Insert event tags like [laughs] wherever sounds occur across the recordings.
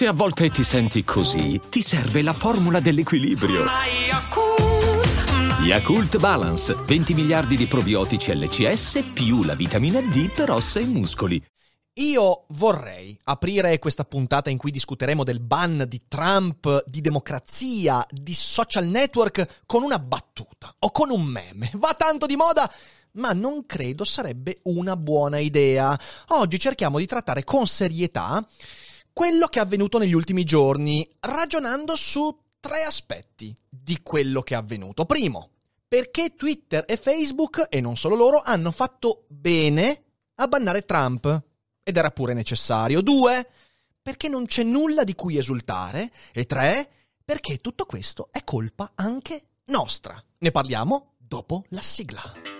Se a volte ti senti così, ti serve la formula dell'equilibrio. Yakult Balance, 20 miliardi di probiotici LCS più la vitamina D per ossa e muscoli. Io vorrei aprire questa puntata in cui discuteremo del ban di Trump, di democrazia, di social network con una battuta o con un meme. Va tanto di moda, ma non credo sarebbe una buona idea. Oggi cerchiamo di trattare con serietà quello che è avvenuto negli ultimi giorni, ragionando su tre aspetti di quello che è avvenuto. Primo, perché Twitter e Facebook, e non solo loro, hanno fatto bene a bannare Trump. Ed era pure necessario. Due, perché non c'è nulla di cui esultare. E tre, perché tutto questo è colpa anche nostra. Ne parliamo dopo la sigla.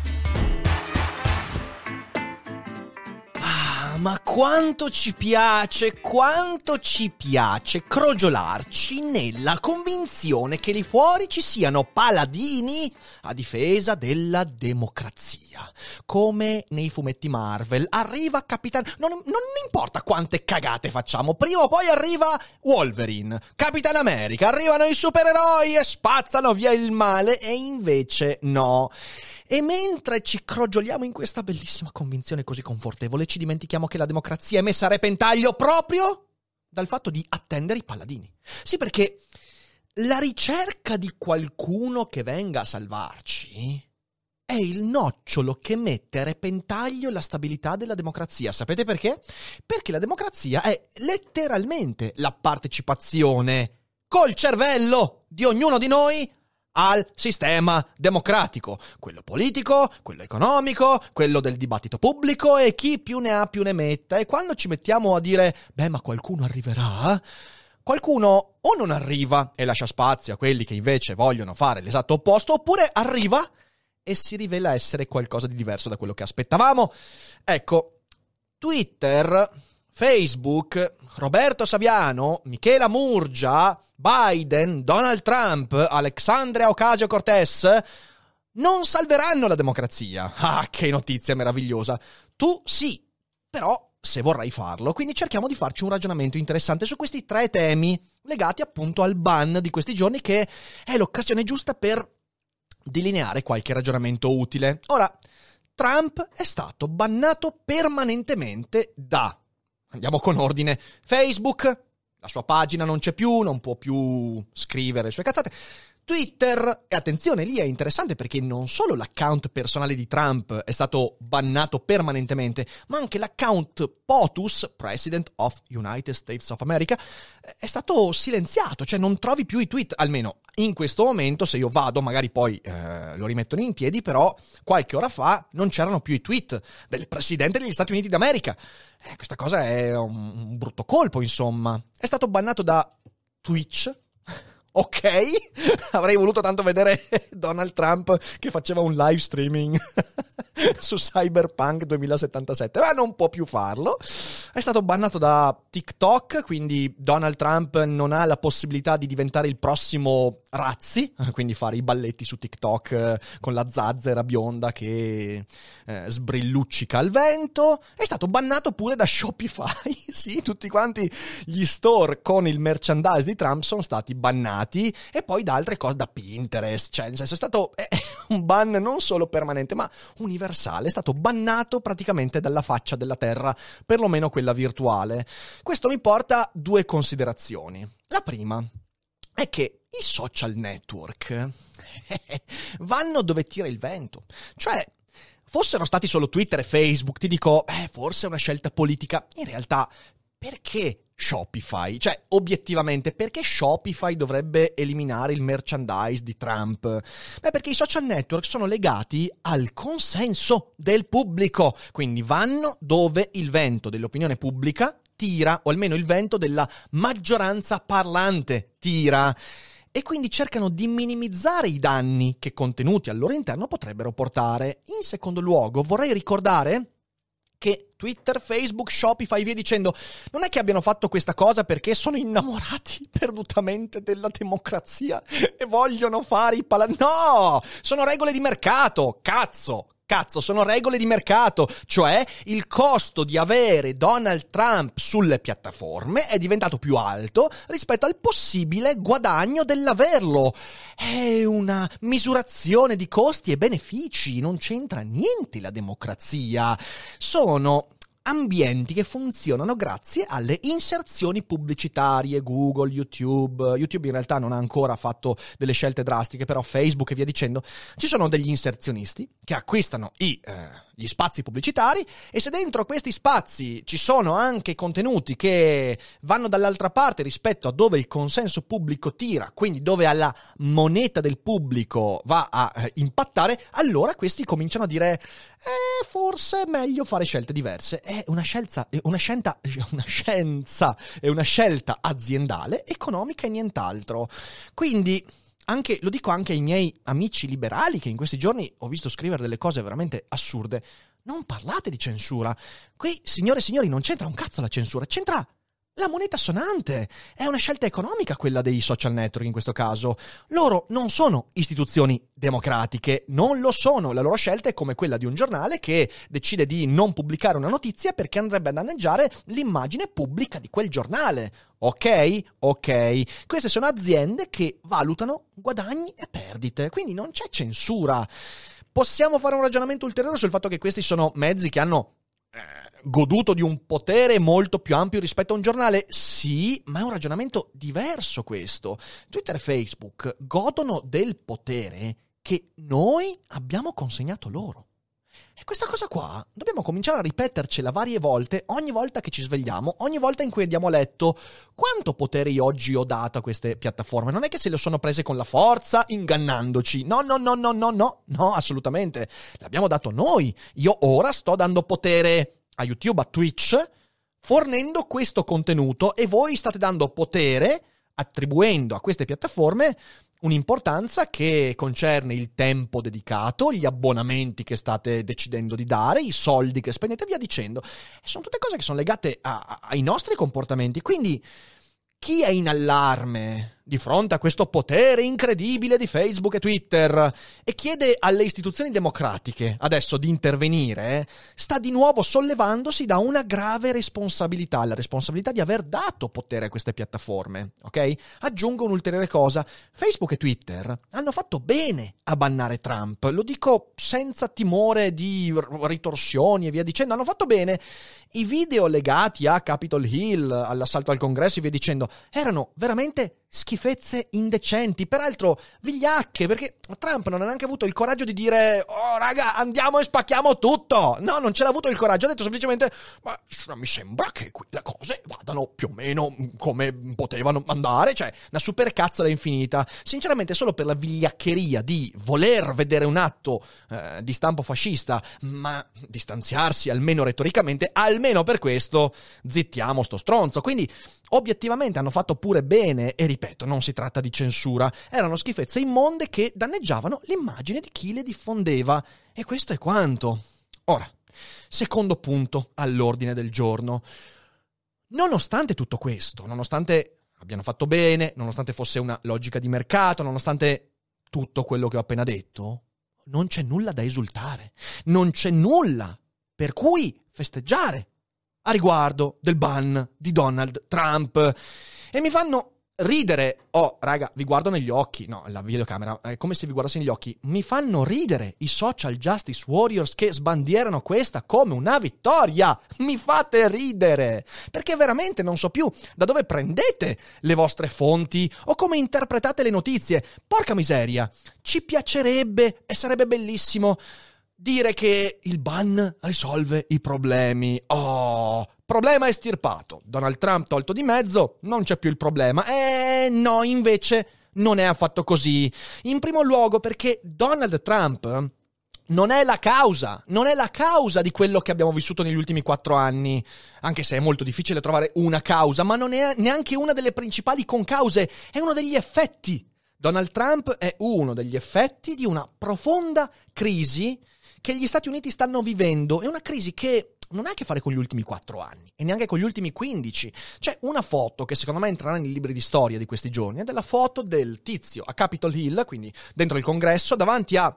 Ma quanto ci piace, quanto ci piace crogiolarci nella convinzione che lì fuori ci siano paladini a difesa della democrazia. Come nei fumetti Marvel. Arriva Capitan... Non, non importa quante cagate facciamo, prima o poi arriva Wolverine, Capitan America, arrivano i supereroi e spazzano via il male e invece no. E mentre ci crogioliamo in questa bellissima convinzione così confortevole, ci dimentichiamo che la democrazia è messa a repentaglio proprio dal fatto di attendere i paladini. Sì, perché la ricerca di qualcuno che venga a salvarci è il nocciolo che mette a repentaglio la stabilità della democrazia. Sapete perché? Perché la democrazia è letteralmente la partecipazione col cervello di ognuno di noi al sistema democratico, quello politico, quello economico, quello del dibattito pubblico e chi più ne ha più ne metta. E quando ci mettiamo a dire, beh, ma qualcuno arriverà? Qualcuno o non arriva e lascia spazio a quelli che invece vogliono fare l'esatto opposto, oppure arriva e si rivela essere qualcosa di diverso da quello che aspettavamo. Ecco, Twitter Facebook, Roberto Saviano, Michela Murgia, Biden, Donald Trump, Alexandria Ocasio-Cortez non salveranno la democrazia. [laughs] Ah, che notizia meravigliosa. Tu sì, però se vorrai farlo. Quindi cerchiamo di farci un ragionamento interessante su questi tre temi legati appunto al ban di questi giorni che è l'occasione giusta per delineare qualche ragionamento utile. Ora, Trump è stato bannato permanentemente da Andiamo con ordine. Facebook, la sua pagina non c'è più, non può più scrivere le sue cazzate. Twitter, e attenzione, lì è interessante perché non solo l'account personale di Trump è stato bannato permanentemente, ma anche l'account POTUS, President of United States of America, è stato silenziato, cioè non trovi più i tweet, almeno in questo momento, se io vado, magari poi eh, lo rimettono in piedi, però qualche ora fa non c'erano più i tweet del Presidente degli Stati Uniti d'America. Eh, questa cosa è un, un brutto colpo, insomma. È stato bannato da Twitch, Ok, [laughs] avrei voluto tanto vedere [laughs] Donald Trump che faceva un live streaming [laughs] [laughs] su Cyberpunk 2077, ma non può più farlo. È stato bannato da TikTok, quindi Donald Trump non ha la possibilità di diventare il prossimo Razzi, [laughs] quindi fare i balletti su TikTok eh, con la zazzera bionda che eh, sbrilluccica al vento. È stato bannato pure da Shopify, [laughs] sì, tutti quanti gli store con il merchandise di Trump sono stati bannati e poi da altre cose, da Pinterest, cioè nel senso è stato eh, un ban non solo permanente ma universale, è stato bannato praticamente dalla faccia della terra, perlomeno quella virtuale. Questo mi porta a due considerazioni. La prima è che i social network [laughs] vanno dove tira il vento. Cioè, fossero stati solo Twitter e Facebook, ti dico, eh, forse è una scelta politica. In realtà, perché Shopify? Cioè, obiettivamente, perché Shopify dovrebbe eliminare il merchandise di Trump? Beh, perché i social network sono legati al consenso del pubblico, quindi vanno dove il vento dell'opinione pubblica tira, o almeno il vento della maggioranza parlante tira. E quindi cercano di minimizzare i danni che contenuti al loro interno potrebbero portare. In secondo luogo, vorrei ricordare che Twitter, Facebook, Shopify, via dicendo, non è che abbiano fatto questa cosa perché sono innamorati [laughs] perdutamente della democrazia e vogliono fare i pala... No! Sono regole di mercato, cazzo! Cazzo, sono regole di mercato, cioè il costo di avere Donald Trump sulle piattaforme è diventato più alto rispetto al possibile guadagno dell'averlo. È una misurazione di costi e benefici, non c'entra niente la democrazia. Sono ambienti che funzionano grazie alle inserzioni pubblicitarie, Google, YouTube. YouTube in realtà non ha ancora fatto delle scelte drastiche, però Facebook e via dicendo. Ci sono degli inserzionisti che acquistano i, eh, gli spazi pubblicitari e se dentro questi spazi ci sono anche contenuti che vanno dall'altra parte rispetto a dove il consenso pubblico tira, quindi dove alla moneta del pubblico va a eh, impattare, allora questi cominciano a dire eh, forse è meglio fare scelte diverse. È una scelta, una scelta, una scienza, è una scelta aziendale, economica e nient'altro. Quindi anche, lo dico anche ai miei amici liberali che in questi giorni ho visto scrivere delle cose veramente assurde. Non parlate di censura. Qui, signore e signori, non c'entra un cazzo la censura, c'entra la moneta sonante. È una scelta economica quella dei social network in questo caso. Loro non sono istituzioni democratiche, non lo sono. La loro scelta è come quella di un giornale che decide di non pubblicare una notizia perché andrebbe a danneggiare l'immagine pubblica di quel giornale. Ok? Ok. Queste sono aziende che valutano guadagni e perdite, quindi non c'è censura. Possiamo fare un ragionamento ulteriore sul fatto che questi sono mezzi che hanno eh, goduto di un potere molto più ampio rispetto a un giornale? Sì, ma è un ragionamento diverso questo. Twitter e Facebook godono del potere che noi abbiamo consegnato loro. E questa cosa qua dobbiamo cominciare a ripetercela varie volte, ogni volta che ci svegliamo, ogni volta in cui abbiamo letto quanto potere io oggi ho dato a queste piattaforme. Non è che se le sono prese con la forza, ingannandoci. No, no, no, no, no, no, no, assolutamente. L'abbiamo dato noi. Io ora sto dando potere a YouTube, a Twitch, fornendo questo contenuto e voi state dando potere, attribuendo a queste piattaforme un'importanza che concerne il tempo dedicato, gli abbonamenti che state decidendo di dare, i soldi che spendete, via dicendo. Sono tutte cose che sono legate a, a, ai nostri comportamenti. Quindi chi è in allarme di fronte a questo potere incredibile di Facebook e Twitter e chiede alle istituzioni democratiche adesso di intervenire, sta di nuovo sollevandosi da una grave responsabilità, la responsabilità di aver dato potere a queste piattaforme, ok? Aggiungo un'ulteriore cosa, Facebook e Twitter hanno fatto bene a bannare Trump, lo dico senza timore di ritorsioni e via dicendo, hanno fatto bene. I video legati a Capitol Hill, all'assalto al congresso e via dicendo, erano veramente schifezze indecenti, peraltro vigliacche, perché Trump non ha neanche avuto il coraggio di dire "Oh raga, andiamo e spacchiamo tutto". No, non ce l'ha avuto il coraggio, ha detto semplicemente "Ma mi sembra che qui le cose vadano più o meno come potevano andare", cioè una super cazzola infinita. Sinceramente solo per la vigliaccheria di voler vedere un atto eh, di stampo fascista, ma distanziarsi almeno retoricamente, almeno per questo zittiamo sto stronzo. Quindi obiettivamente hanno fatto pure bene e ripeto, non si tratta di censura, erano schifezze immonde che danneggiavano l'immagine di chi le diffondeva e questo è quanto. Ora, secondo punto all'ordine del giorno. Nonostante tutto questo, nonostante abbiano fatto bene, nonostante fosse una logica di mercato, nonostante tutto quello che ho appena detto, non c'è nulla da esultare, non c'è nulla per cui festeggiare a riguardo del ban di Donald Trump. E mi fanno ridere. Oh, raga, vi guardo negli occhi. No, la videocamera è come se vi guardassi negli occhi. Mi fanno ridere i social justice warriors che sbandierano questa come una vittoria. Mi fate ridere. Perché veramente non so più da dove prendete le vostre fonti o come interpretate le notizie. Porca miseria. Ci piacerebbe e sarebbe bellissimo dire che il ban risolve i problemi. Oh, problema estirpato. Donald Trump tolto di mezzo, non c'è più il problema. Eh no, invece non è affatto così. In primo luogo perché Donald Trump non è la causa, non è la causa di quello che abbiamo vissuto negli ultimi quattro anni, anche se è molto difficile trovare una causa, ma non è neanche una delle principali concause, è uno degli effetti. Donald Trump è uno degli effetti di una profonda crisi che gli Stati Uniti stanno vivendo è una crisi che non ha a che fare con gli ultimi quattro anni e neanche con gli ultimi 15. C'è una foto che secondo me entrerà nei libri di storia di questi giorni, è della foto del tizio a Capitol Hill, quindi dentro il congresso, davanti a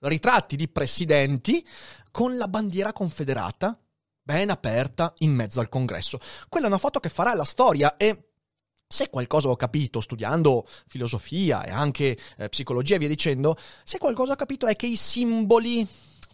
ritratti di presidenti con la bandiera confederata ben aperta in mezzo al congresso. Quella è una foto che farà la storia e se qualcosa ho capito studiando filosofia e anche eh, psicologia e via dicendo, se qualcosa ho capito è che i simboli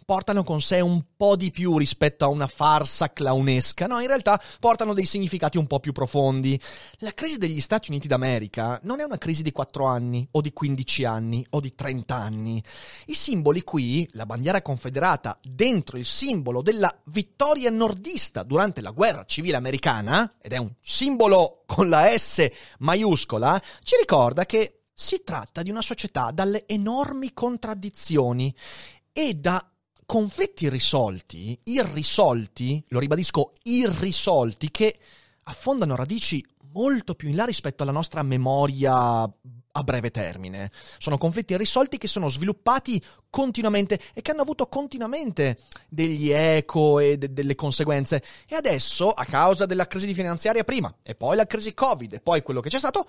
portano con sé un po' di più rispetto a una farsa clownesca, no, in realtà portano dei significati un po' più profondi. La crisi degli Stati Uniti d'America non è una crisi di 4 anni, o di 15 anni, o di 30 anni. I simboli qui, la bandiera confederata dentro il simbolo della vittoria nordista durante la guerra civile americana, ed è un simbolo con la S maiuscola, ci ricorda che si tratta di una società dalle enormi contraddizioni e da conflitti irrisolti, irrisolti, lo ribadisco, irrisolti, che affondano radici molto più in là rispetto alla nostra memoria a breve termine. Sono conflitti irrisolti che sono sviluppati continuamente e che hanno avuto continuamente degli eco e de- delle conseguenze. E adesso, a causa della crisi finanziaria prima, e poi la crisi Covid, e poi quello che c'è stato,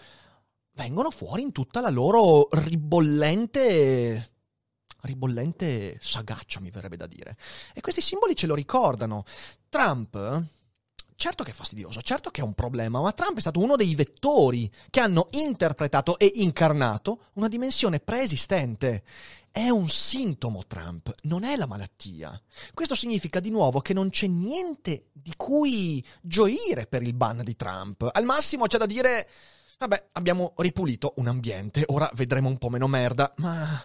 vengono fuori in tutta la loro ribollente ribollente sagaccia, mi verrebbe da dire. E questi simboli ce lo ricordano. Trump certo che è fastidioso, certo che è un problema, ma Trump è stato uno dei vettori che hanno interpretato e incarnato una dimensione preesistente. È un sintomo Trump, non è la malattia. Questo significa di nuovo che non c'è niente di cui gioire per il ban di Trump. Al massimo c'è da dire Vabbè, abbiamo ripulito un ambiente, ora vedremo un po' meno merda, ma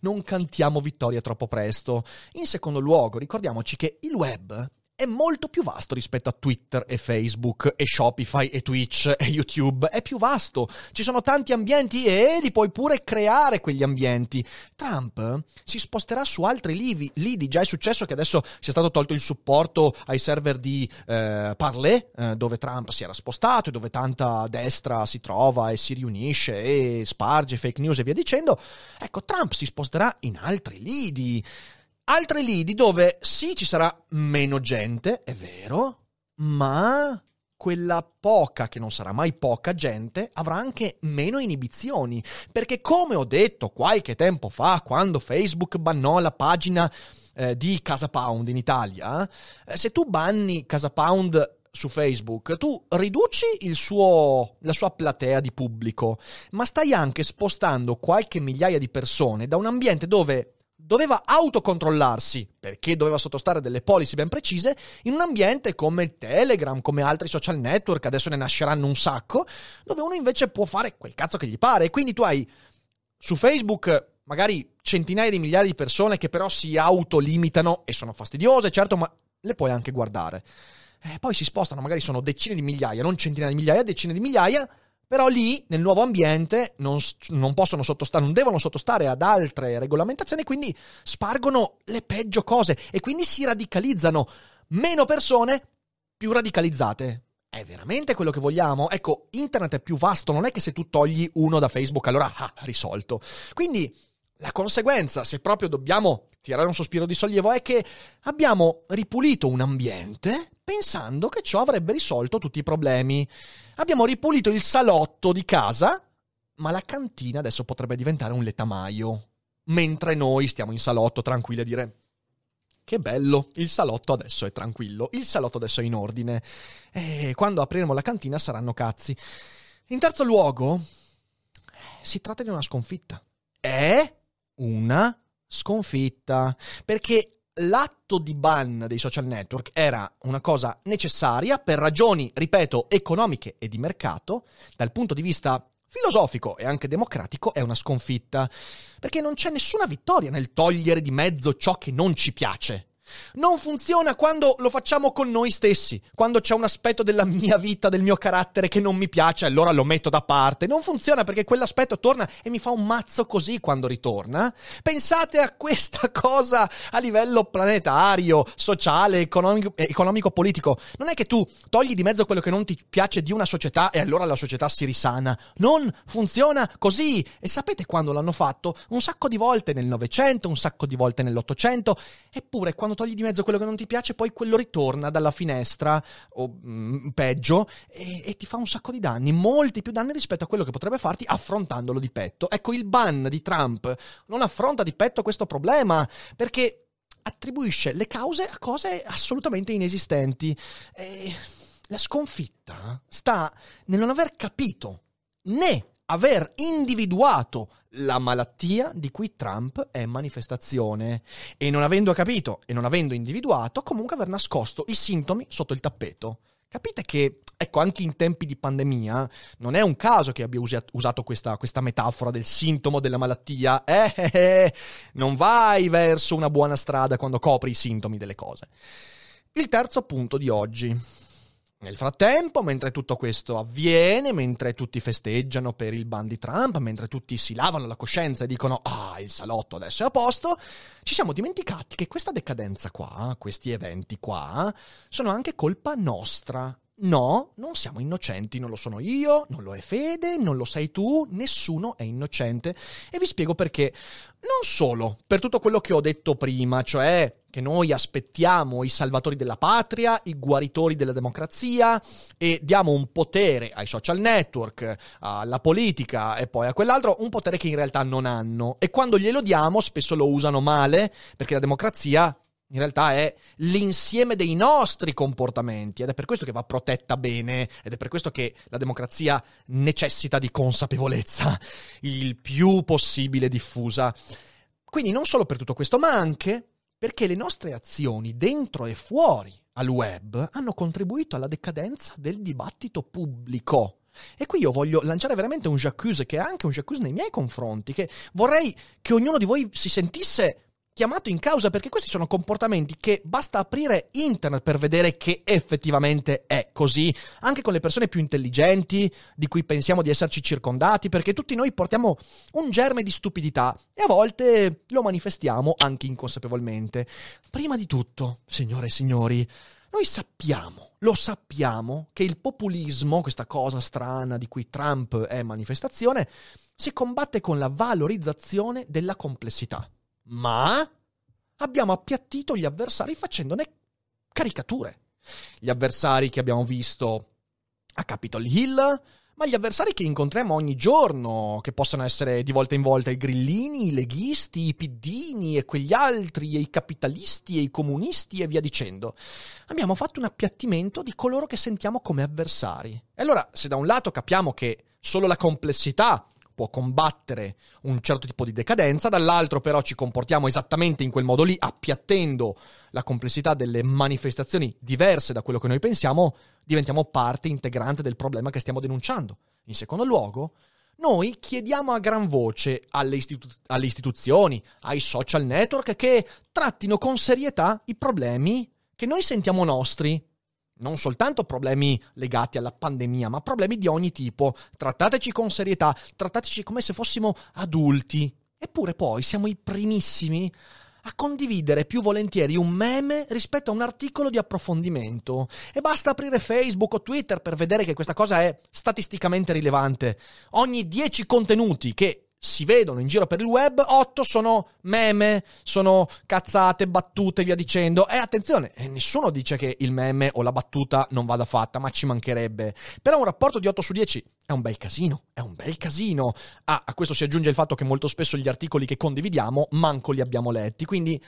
non cantiamo vittoria troppo presto. In secondo luogo, ricordiamoci che il web è molto più vasto rispetto a Twitter e Facebook e Shopify e Twitch e YouTube. È più vasto. Ci sono tanti ambienti e li puoi pure creare quegli ambienti. Trump si sposterà su altri livi, lidi. Già è successo che adesso sia stato tolto il supporto ai server di eh, Parler, eh, dove Trump si era spostato e dove tanta destra si trova e si riunisce e sparge fake news e via dicendo. Ecco, Trump si sposterà in altri lidi altre lidi dove sì ci sarà meno gente, è vero, ma quella poca, che non sarà mai poca gente, avrà anche meno inibizioni. Perché come ho detto qualche tempo fa, quando Facebook bannò la pagina eh, di Casa Pound in Italia, eh, se tu banni Casa Pound su Facebook, tu riduci suo, la sua platea di pubblico, ma stai anche spostando qualche migliaia di persone da un ambiente dove doveva autocontrollarsi, perché doveva sottostare a delle policy ben precise, in un ambiente come Telegram, come altri social network, adesso ne nasceranno un sacco, dove uno invece può fare quel cazzo che gli pare. Quindi tu hai su Facebook magari centinaia di migliaia di persone che però si autolimitano e sono fastidiose, certo, ma le puoi anche guardare. E poi si spostano, magari sono decine di migliaia, non centinaia di migliaia, decine di migliaia, però lì, nel nuovo ambiente, non, non, possono sottostare, non devono sottostare ad altre regolamentazioni, quindi spargono le peggio cose e quindi si radicalizzano. Meno persone, più radicalizzate. È veramente quello che vogliamo? Ecco, internet è più vasto, non è che se tu togli uno da Facebook allora ah, risolto. Quindi la conseguenza, se proprio dobbiamo tirare un sospiro di sollievo, è che abbiamo ripulito un ambiente pensando che ciò avrebbe risolto tutti i problemi. Abbiamo ripulito il salotto di casa, ma la cantina adesso potrebbe diventare un letamaio. Mentre noi stiamo in salotto tranquilli a dire che bello, il salotto adesso è tranquillo, il salotto adesso è in ordine. E quando apriremo la cantina saranno cazzi. In terzo luogo, si tratta di una sconfitta. È una sconfitta. Perché l'atto di ban dei social network era una cosa necessaria per ragioni, ripeto, economiche e di mercato, dal punto di vista filosofico e anche democratico è una sconfitta, perché non c'è nessuna vittoria nel togliere di mezzo ciò che non ci piace. Non funziona quando lo facciamo con noi stessi, quando c'è un aspetto della mia vita, del mio carattere che non mi piace, allora lo metto da parte. Non funziona perché quell'aspetto torna e mi fa un mazzo così quando ritorna. Pensate a questa [laughs] cosa a livello planetario, sociale, economico, economico politico. Non è che tu togli di mezzo quello che non ti piace di una società e allora la società si risana. Non funziona così. E sapete quando l'hanno fatto? Un sacco di volte nel Novecento, un sacco di volte nell'Ottocento, eppure quando togli di mezzo quello che non ti piace, poi quello ritorna dalla finestra, o mm, peggio, e, e, ti fa un sacco di danni, molti più danni rispetto a quello che potrebbe farti affrontandolo di petto. Ecco, il ban di Trump non affronta di petto questo problema, perché attribuisce le cause a cose assolutamente inesistenti. E la sconfitta sta nel non aver capito né aver individuato la malattia di cui Trump è manifestazione e non avendo capito e non avendo individuato, comunque aver nascosto i sintomi sotto il tappeto. Capite che, ecco, anche in tempi di pandemia, non è un caso che abbia usato questa, questa metafora del sintomo della malattia. Eh, eh, eh, non vai verso una buona strada quando copri i sintomi delle cose. Il terzo punto di oggi nel frattempo, mentre tutto questo avviene, mentre tutti festeggiano per il ban di Trump, mentre tutti si lavano la coscienza e dicono ah, il salotto adesso è a posto, ci siamo dimenticati che questa decadenza qua, questi eventi qua, sono anche colpa nostra. No, non siamo innocenti, non lo sono io, non lo è Fede, non lo sei tu, nessuno è innocente. E vi spiego perché. Non solo per tutto quello che ho detto prima, cioè che noi aspettiamo i salvatori della patria, i guaritori della democrazia e diamo un potere ai social network, alla politica e poi a quell'altro, un potere che in realtà non hanno. E quando glielo diamo spesso lo usano male perché la democrazia in realtà è l'insieme dei nostri comportamenti ed è per questo che va protetta bene ed è per questo che la democrazia necessita di consapevolezza il più possibile diffusa. Quindi non solo per tutto questo, ma anche perché le nostre azioni dentro e fuori al web hanno contribuito alla decadenza del dibattito pubblico. E qui io voglio lanciare veramente un j'accuse che è anche un j'accuse nei miei confronti, che vorrei che ognuno di voi si sentisse chiamato in causa perché questi sono comportamenti che basta aprire internet per vedere che effettivamente è così, anche con le persone più intelligenti di cui pensiamo di esserci circondati, perché tutti noi portiamo un germe di stupidità e a volte lo manifestiamo anche inconsapevolmente. Prima di tutto, signore e signori, noi sappiamo, lo sappiamo, che il populismo, questa cosa strana di cui Trump è manifestazione, si combatte con la valorizzazione della complessità ma abbiamo appiattito gli avversari facendone caricature. Gli avversari che abbiamo visto a Capitol Hill, ma gli avversari che incontriamo ogni giorno, che possono essere di volta in volta i grillini, i leghisti, i piddini e quegli altri, e i capitalisti e i comunisti e via dicendo. Abbiamo fatto un appiattimento di coloro che sentiamo come avversari. E allora, se da un lato capiamo che solo la complessità può combattere un certo tipo di decadenza, dall'altro però ci comportiamo esattamente in quel modo lì, appiattendo la complessità delle manifestazioni diverse da quello che noi pensiamo, diventiamo parte integrante del problema che stiamo denunciando. In secondo luogo, noi chiediamo a gran voce alle, istitu- alle istituzioni, ai social network che trattino con serietà i problemi che noi sentiamo nostri non soltanto problemi legati alla pandemia, ma problemi di ogni tipo. Trattateci con serietà, trattateci come se fossimo adulti. Eppure poi siamo i primissimi a condividere più volentieri un meme rispetto a un articolo di approfondimento. E basta aprire Facebook o Twitter per vedere che questa cosa è statisticamente rilevante. Ogni 10 contenuti che si vedono in giro per il web, 8 sono meme, sono cazzate, battute, via dicendo. E attenzione, eh, nessuno dice che il meme o la battuta non vada fatta, ma ci mancherebbe. Però un rapporto di 8 su 10 è un bel casino, è un bel casino. Ah, a questo si aggiunge il fatto che molto spesso gli articoli che condividiamo manco li abbiamo letti, quindi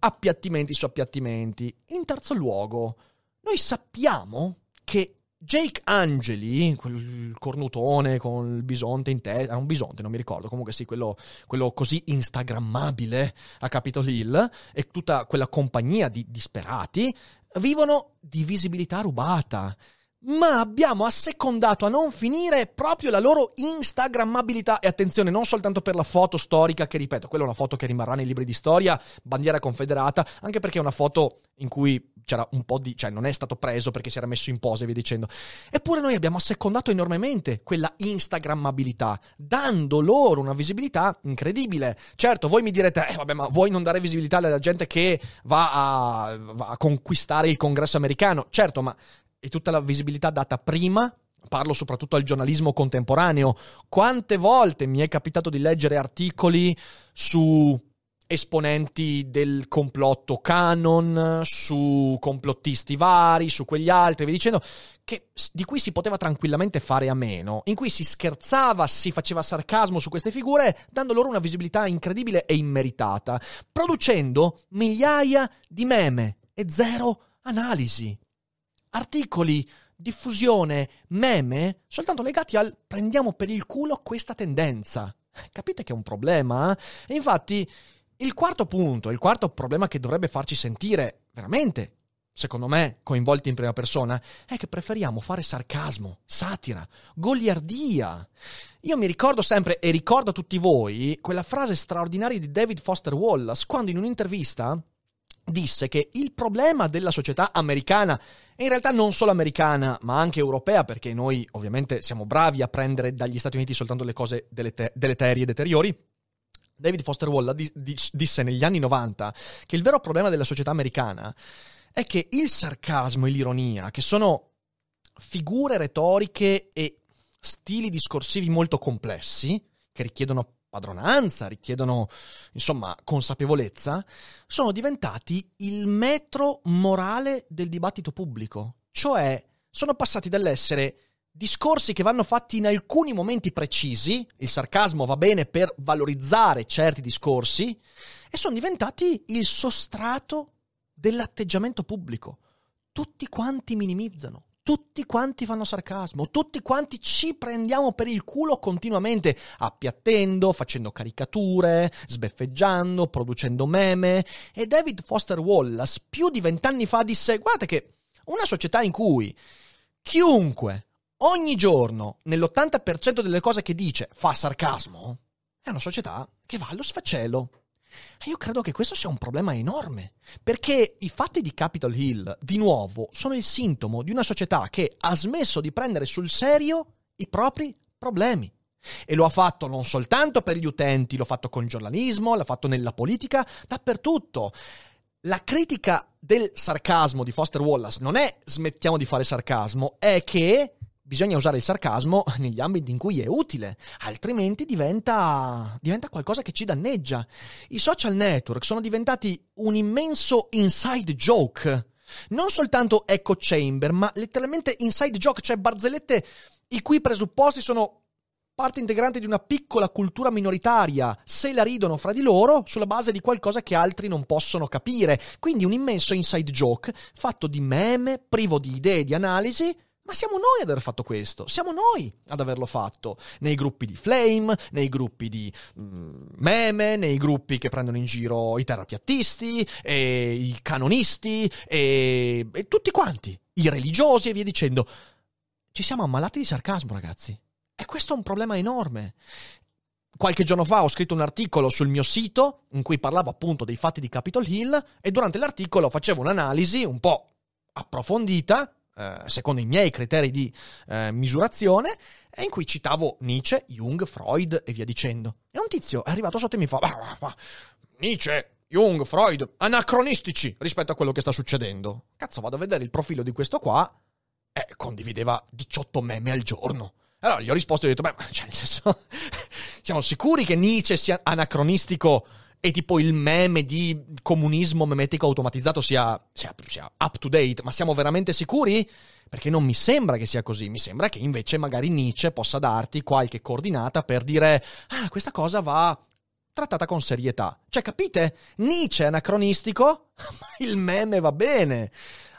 appiattimenti su appiattimenti. In terzo luogo, noi sappiamo che Jake Angeli, quel cornutone con il bisonte in testa, un bisonte, non mi ricordo, comunque sì, quello, quello, così instagrammabile a Capitol Hill e tutta quella compagnia di disperati, vivono di visibilità rubata. ma abbiamo assecondato a non finire proprio la loro instagrammabilità e attenzione non soltanto per la foto storica che ripeto quella è una foto che rimarrà nei libri di storia bandiera confederata anche perché è una foto in cui c'era un po' di cioè non è stato preso perché si era messo in pose e via dicendo. Eppure noi abbiamo assecondato enormemente quella instagrammabilità dando loro una visibilità incredibile. Certo voi mi direte eh vabbè ma vuoi non dare visibilità alla gente che va a, va a conquistare il congresso americano? Certo ma e tutta la visibilità data prima parlo soprattutto al giornalismo contemporaneo. Quante volte mi è capitato di leggere articoli su esponenti del complotto canon, su complottisti vari, su quegli altri, vi dicendo che, di cui si poteva tranquillamente fare a meno, in cui si scherzava, si faceva sarcasmo su queste figure, dando loro una visibilità incredibile e immeritata, producendo migliaia di meme e zero analisi articoli, diffusione, meme, soltanto legati al prendiamo per il culo questa tendenza. Capite che è un problema? E infatti, il quarto punto, il quarto problema che dovrebbe farci sentire veramente, secondo me, coinvolti in prima persona, è che preferiamo fare sarcasmo, satira, goliardia. Io mi ricordo sempre, e ricordo a tutti voi, quella frase straordinaria di David Foster Wallace, quando in un'intervista disse che il problema della società americana e in realtà non solo americana, ma anche europea, perché noi ovviamente siamo bravi a prendere dagli Stati Uniti soltanto le cose delete- deleterie e deteriori. David Foster Wallace disse negli anni 90 che il vero problema della società americana è che il sarcasmo e l'ironia, che sono figure retoriche e stili discorsivi molto complessi, che richiedono padronanza, richiedono insomma consapevolezza, sono diventati il metro morale del dibattito pubblico. Cioè, sono passati dall'essere discorsi che vanno fatti in alcuni momenti precisi, il sarcasmo va bene per valorizzare certi discorsi, e sono diventati il sostrato dell'atteggiamento pubblico. Tutti quanti minimizzano, tutti quanti fanno sarcasmo, tutti quanti ci prendiamo per il culo continuamente, appiattendo, facendo caricature, sbeffeggiando, producendo meme. E David Foster Wallace più di vent'anni fa disse: Guardate che una società in cui chiunque ogni giorno nell'80% delle cose che dice fa sarcasmo, è una società che va allo sfacelo. Io credo che questo sia un problema enorme, perché i fatti di Capitol Hill, di nuovo, sono il sintomo di una società che ha smesso di prendere sul serio i propri problemi. E lo ha fatto non soltanto per gli utenti, l'ha fatto con il giornalismo, l'ha fatto nella politica, dappertutto. La critica del sarcasmo di Foster Wallace non è smettiamo di fare sarcasmo, è che bisogna usare il sarcasmo [laughs] negli ambiti in cui è utile, altrimenti diventa, diventa, qualcosa che ci danneggia. I social network sono diventati un immenso inside joke. Non soltanto echo chamber, ma letteralmente inside joke, cioè barzellette i cui presupposti sono parte integrante di una piccola cultura minoritaria, se la ridono fra di loro sulla base di qualcosa che altri non possono capire. Quindi un immenso inside joke fatto di meme, privo di idee, di analisi, ma siamo noi ad aver fatto questo, siamo noi ad averlo fatto, nei gruppi di Flame, nei gruppi di mm, meme, nei gruppi che prendono in giro i terapiattisti, e i canonisti, e, e tutti quanti, i religiosi e via dicendo. Ci siamo ammalati di sarcasmo, ragazzi. E questo è un problema enorme. Qualche giorno fa ho scritto un articolo sul mio sito in cui parlavo appunto dei fatti di Capitol Hill e durante l'articolo facevo un'analisi un po' approfondita eh, secondo i miei criteri di eh, misurazione, e in cui citavo Nietzsche, Jung, Freud e via dicendo. E un tizio è arrivato sotto e mi fa: ah, ah, Nietzsche, Jung, Freud, anacronistici rispetto a quello che sta succedendo. Cazzo, vado a vedere il profilo di questo qua e condivideva 18 meme al giorno. Allora gli ho risposto e ho detto: Beh, cioè, nel senso, [laughs] siamo sicuri che Nietzsche sia anacronistico e tipo il meme di comunismo memetico automatizzato sia, sia, sia up to date, ma siamo veramente sicuri? Perché non mi sembra che sia così, mi sembra che invece magari Nietzsche possa darti qualche coordinata per dire, ah, questa cosa va trattata con serietà. Cioè, capite? Nietzsche è anacronistico, [laughs] ma il meme va bene.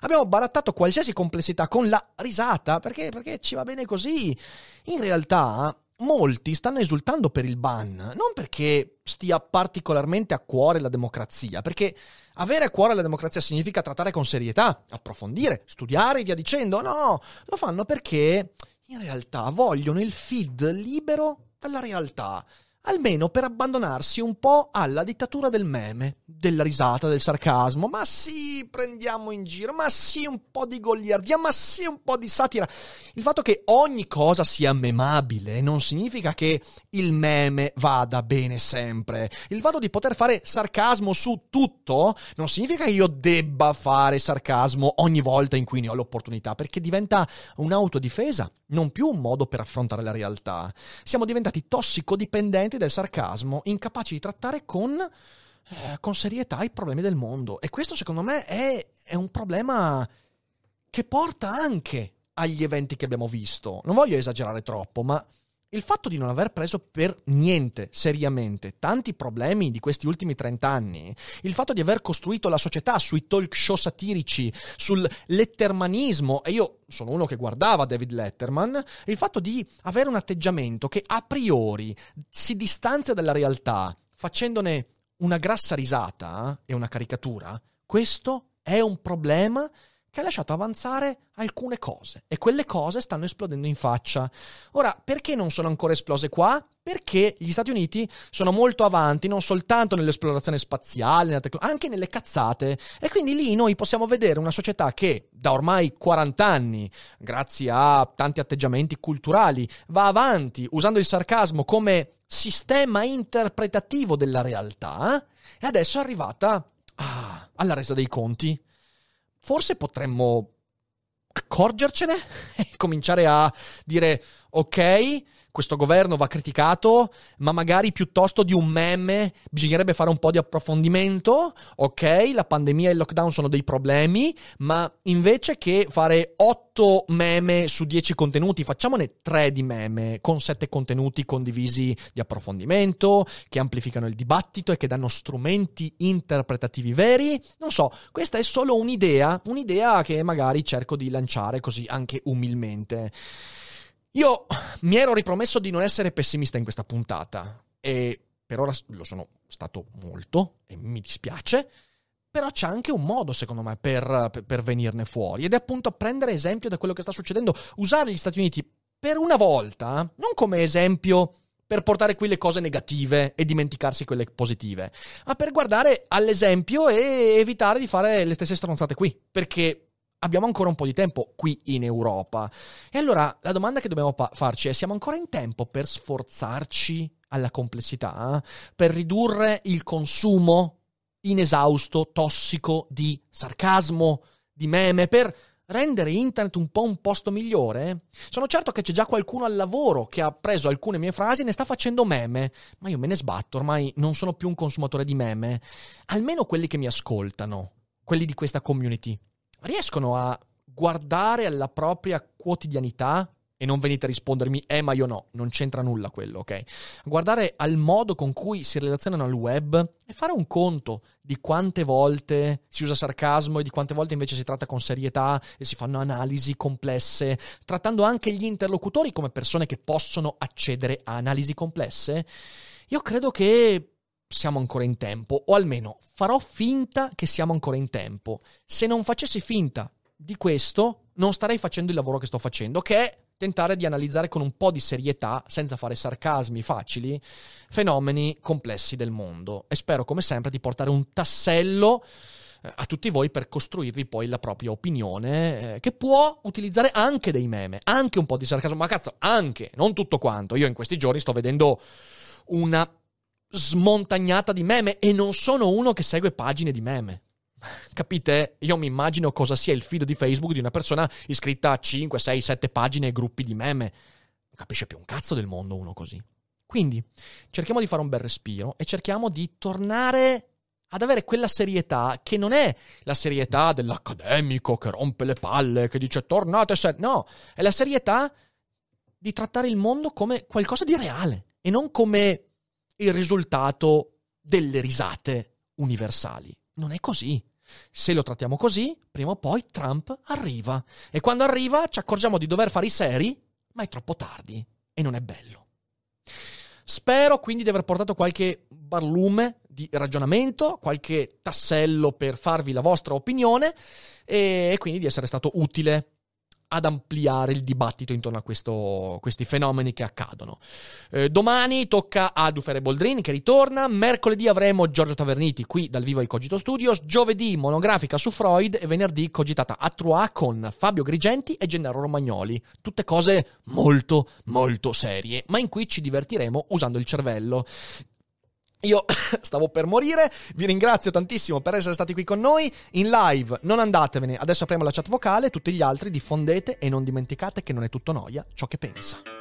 Abbiamo barattato qualsiasi complessità con la risata, perché, perché ci va bene così. In realtà, molti stanno esultando per il ban, non perché stia particolarmente a cuore la democrazia, perché avere a cuore la democrazia significa trattare con serietà, approfondire, studiare e via dicendo. No, lo fanno perché in realtà vogliono il feed libero dalla realtà almeno per abbandonarsi un po' alla dittatura del meme, della risata, del sarcasmo. Ma sì, prendiamo in giro, ma sì, un po' di goliardia, ma sì, un po' di satira. Il fatto che ogni cosa sia memabile non significa che il meme vada bene sempre. Il fatto di poter fare sarcasmo su tutto non significa che io debba fare sarcasmo ogni volta in cui ne ho l'opportunità, perché diventa un'autodifesa, non più un modo per affrontare la realtà. Siamo diventati tossicodipendenti del sarcasmo, incapaci di trattare con, eh, con serietà i problemi del mondo. E questo secondo me è, è un problema che porta anche agli eventi che abbiamo visto. Non voglio esagerare troppo, ma il fatto di non aver preso per niente seriamente tanti problemi di questi ultimi 30 anni, il fatto di aver costruito la società sui talk show satirici, sul lettermanismo, e io sono uno che guardava David Letterman, il fatto di avere un atteggiamento che a priori si distanzia dalla realtà facendone una grassa risata e una caricatura, questo è un problema che ha lasciato avanzare alcune cose e quelle cose stanno esplodendo in faccia. Ora, perché non sono ancora esplose qua? Perché gli Stati Uniti sono molto avanti non soltanto nell'esplorazione spaziale, anche nelle cazzate e quindi lì noi possiamo vedere una società che da ormai 40 anni, grazie a tanti atteggiamenti culturali, va avanti usando il sarcasmo come sistema interpretativo della realtà e adesso è arrivata ah, alla resa dei conti forse potremmo accorgercene [laughs] e cominciare a dire ok, questo governo va criticato, ma magari piuttosto di un meme bisognerebbe fare un po' di approfondimento. Ok, la pandemia e il lockdown sono dei problemi, ma invece che fare 8 meme su 10 contenuti, facciamone 3 di meme con 7 contenuti condivisi di approfondimento, che amplificano il dibattito e che danno strumenti interpretativi veri. Non so, questa è solo un'idea, un'idea che magari cerco di lanciare così anche umilmente. Io mi ero ripromesso di non essere pessimista in questa puntata e per ora lo sono stato molto e mi dispiace, però c'è anche un modo secondo me per, per, venirne fuori ed è appunto prendere esempio da quello che sta succedendo, usare gli Stati Uniti per una volta, non come esempio per portare qui le cose negative e dimenticarsi quelle positive, ma per guardare all'esempio e evitare di fare le stesse stronzate qui, perché abbiamo ancora un po' di tempo qui in Europa. E allora la domanda che dobbiamo pa- farci è: siamo ancora in tempo per sforzarci alla complessità? Per ridurre il consumo inesausto, tossico di sarcasmo, di meme, per rendere internet un po' un posto migliore? Sono certo che c'è già qualcuno al lavoro che ha preso alcune mie frasi e ne sta facendo meme, ma io me ne sbatto, ormai non sono più un consumatore di meme. Almeno quelli che mi ascoltano, quelli di questa community riescono a guardare alla propria quotidianità e non venite a rispondermi eh ma io no, non c'entra nulla quello, ok? Guardare al modo con cui si relazionano al web e fare un conto di quante volte si usa sarcasmo e di quante volte invece si tratta con serietà e si fanno analisi complesse, trattando anche gli interlocutori come persone che possono accedere a analisi complesse. Io credo che siamo ancora in tempo, o almeno farò finta che siamo ancora in tempo. Se non facessi finta di questo, non starei facendo il lavoro che sto facendo, che è tentare di analizzare con un po' di serietà, senza fare sarcasmi facili, fenomeni complessi del mondo. E spero, come sempre, di portare un tassello eh, a tutti voi per costruirvi poi la propria opinione, eh, che può utilizzare anche dei meme, anche un po' di sarcasmo, ma cazzo, anche, non tutto quanto. Io in questi giorni sto vedendo una smontagnata di meme e non sono uno che segue pagine di meme. [laughs] Capite? Io mi immagino cosa sia il feed di Facebook di una persona iscritta a 5, 6, 7 pagine e gruppi di meme. Non capisce più un cazzo del mondo uno così. Quindi cerchiamo di fare un bel respiro e cerchiamo di tornare ad avere quella serietà che non è la serietà dell'accademico che rompe le palle, che dice tornate se... No, è la serietà di trattare il mondo come qualcosa di reale e non come il risultato delle risate universali. Non è così. Se lo trattiamo così, prima o poi Trump arriva. E quando arriva ci accorgiamo di dover fare i seri, ma è troppo tardi e non è bello. Spero quindi di aver portato qualche barlume di ragionamento, qualche tassello per farvi la vostra opinione e quindi di essere stato utile ad ampliare il dibattito intorno a questo, questi fenomeni che accadono. Eh, domani tocca a Dufere Boldrini che ritorna, mercoledì avremo Giorgio Taverniti qui dal vivo ai Cogito Studios, giovedì monografica su Freud e venerdì cogitata a Troyes con Fabio Grigenti e Gennaro Romagnoli. Tutte cose molto molto serie, ma in cui ci divertiremo usando il cervello. Io [coughs] stavo per morire, vi ringrazio tantissimo per essere stati qui con noi in live. Non andatevene, adesso apriamo la chat vocale, tutti gli altri diffondete e non dimenticate che non è tutto noia ciò che pensa.